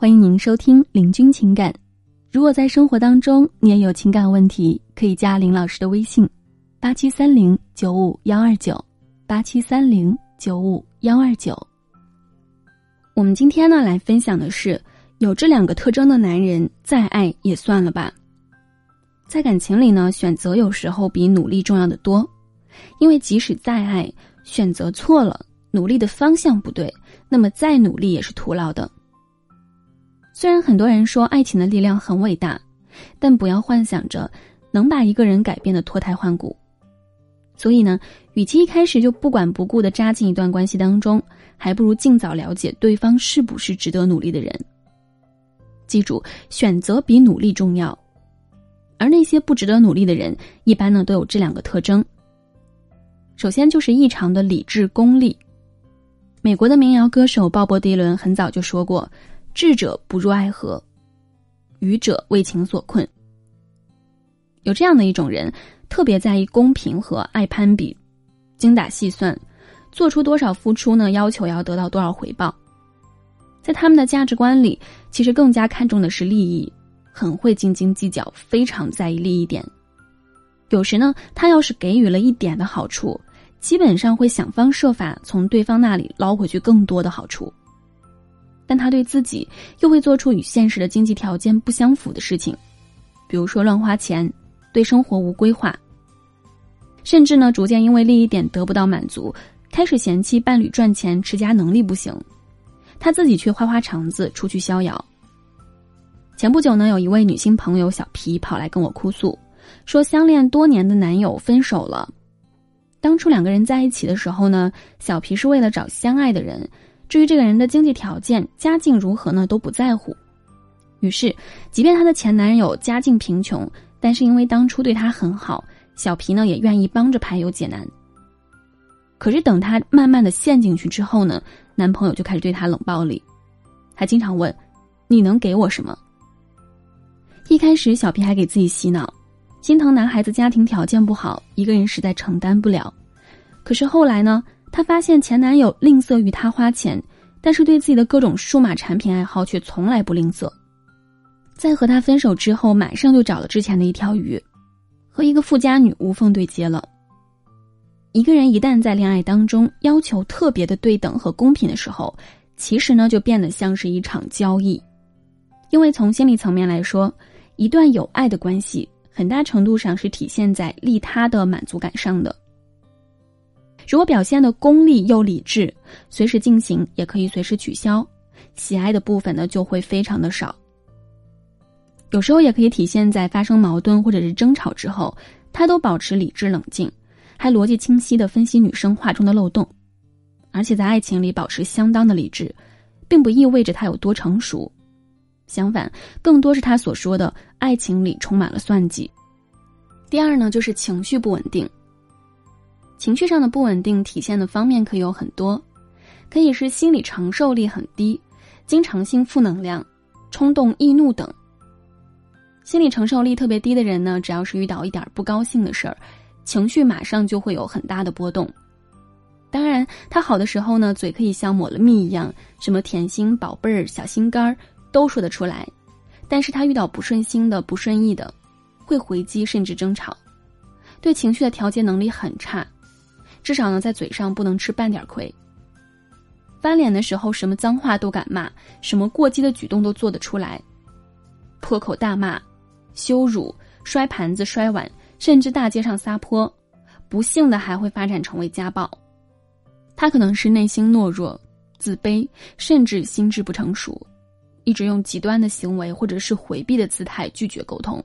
欢迎您收听《领军情感》。如果在生活当中你也有情感问题，可以加林老师的微信：八七三零九五幺二九，八七三零九五幺二九。我们今天呢来分享的是，有这两个特征的男人，再爱也算了吧。在感情里呢，选择有时候比努力重要的多，因为即使再爱，选择错了，努力的方向不对，那么再努力也是徒劳的。虽然很多人说爱情的力量很伟大，但不要幻想着能把一个人改变的脱胎换骨。所以呢，与其一开始就不管不顾的扎进一段关系当中，还不如尽早了解对方是不是值得努力的人。记住，选择比努力重要。而那些不值得努力的人，一般呢都有这两个特征。首先就是异常的理智功利。美国的民谣歌手鲍勃迪伦很早就说过。智者不入爱河，愚者为情所困。有这样的一种人，特别在意公平和爱攀比，精打细算，做出多少付出呢？要求要得到多少回报？在他们的价值观里，其实更加看重的是利益，很会斤斤计较，非常在意利益点。有时呢，他要是给予了一点的好处，基本上会想方设法从对方那里捞回去更多的好处。但他对自己又会做出与现实的经济条件不相符的事情，比如说乱花钱，对生活无规划，甚至呢，逐渐因为利益点得不到满足，开始嫌弃伴侣赚钱持家能力不行，他自己却花花肠子出去逍遥。前不久呢，有一位女性朋友小皮跑来跟我哭诉，说相恋多年的男友分手了。当初两个人在一起的时候呢，小皮是为了找相爱的人。至于这个人的经济条件、家境如何呢，都不在乎。于是，即便她的前男友家境贫穷，但是因为当初对她很好，小皮呢也愿意帮着排忧解难。可是等她慢慢的陷进去之后呢，男朋友就开始对她冷暴力，还经常问：“你能给我什么？”一开始，小皮还给自己洗脑，心疼男孩子家庭条件不好，一个人实在承担不了。可是后来呢？她发现前男友吝啬于她花钱，但是对自己的各种数码产品爱好却从来不吝啬。在和他分手之后，马上就找了之前的一条鱼，和一个富家女无缝对接了。一个人一旦在恋爱当中要求特别的对等和公平的时候，其实呢就变得像是一场交易，因为从心理层面来说，一段有爱的关系，很大程度上是体现在利他的满足感上的。如果表现的功利又理智，随时进行也可以随时取消，喜爱的部分呢就会非常的少。有时候也可以体现在发生矛盾或者是争吵之后，他都保持理智冷静，还逻辑清晰的分析女生话中的漏洞，而且在爱情里保持相当的理智，并不意味着他有多成熟，相反，更多是他所说的爱情里充满了算计。第二呢，就是情绪不稳定。情绪上的不稳定体现的方面可有很多，可以是心理承受力很低，经常性负能量，冲动易怒等。心理承受力特别低的人呢，只要是遇到一点不高兴的事儿，情绪马上就会有很大的波动。当然，他好的时候呢，嘴可以像抹了蜜一样，什么甜心、宝贝儿、小心肝儿都说得出来。但是他遇到不顺心的、不顺意的，会回击甚至争吵，对情绪的调节能力很差。至少呢，在嘴上不能吃半点亏。翻脸的时候，什么脏话都敢骂，什么过激的举动都做得出来，破口大骂、羞辱、摔盘子、摔碗，甚至大街上撒泼，不幸的还会发展成为家暴。他可能是内心懦弱、自卑，甚至心智不成熟，一直用极端的行为或者是回避的姿态拒绝沟通，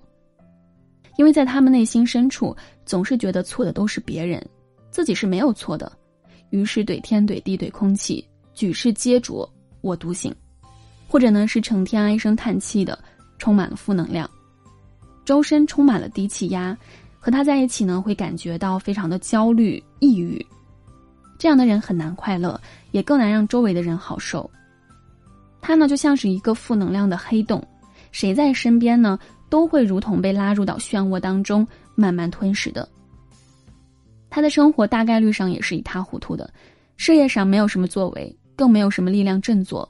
因为在他们内心深处，总是觉得错的都是别人。自己是没有错的，于是怼天怼地怼空气，举世皆浊我独醒，或者呢是成天唉声叹气的，充满了负能量，周身充满了低气压，和他在一起呢会感觉到非常的焦虑抑郁，这样的人很难快乐，也更难让周围的人好受。他呢就像是一个负能量的黑洞，谁在身边呢都会如同被拉入到漩涡当中，慢慢吞噬的。他的生活大概率上也是一塌糊涂的，事业上没有什么作为，更没有什么力量振作，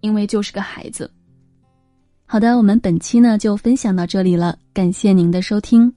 因为就是个孩子，好的，我们本期呢就分享到这里了，感谢您的收听。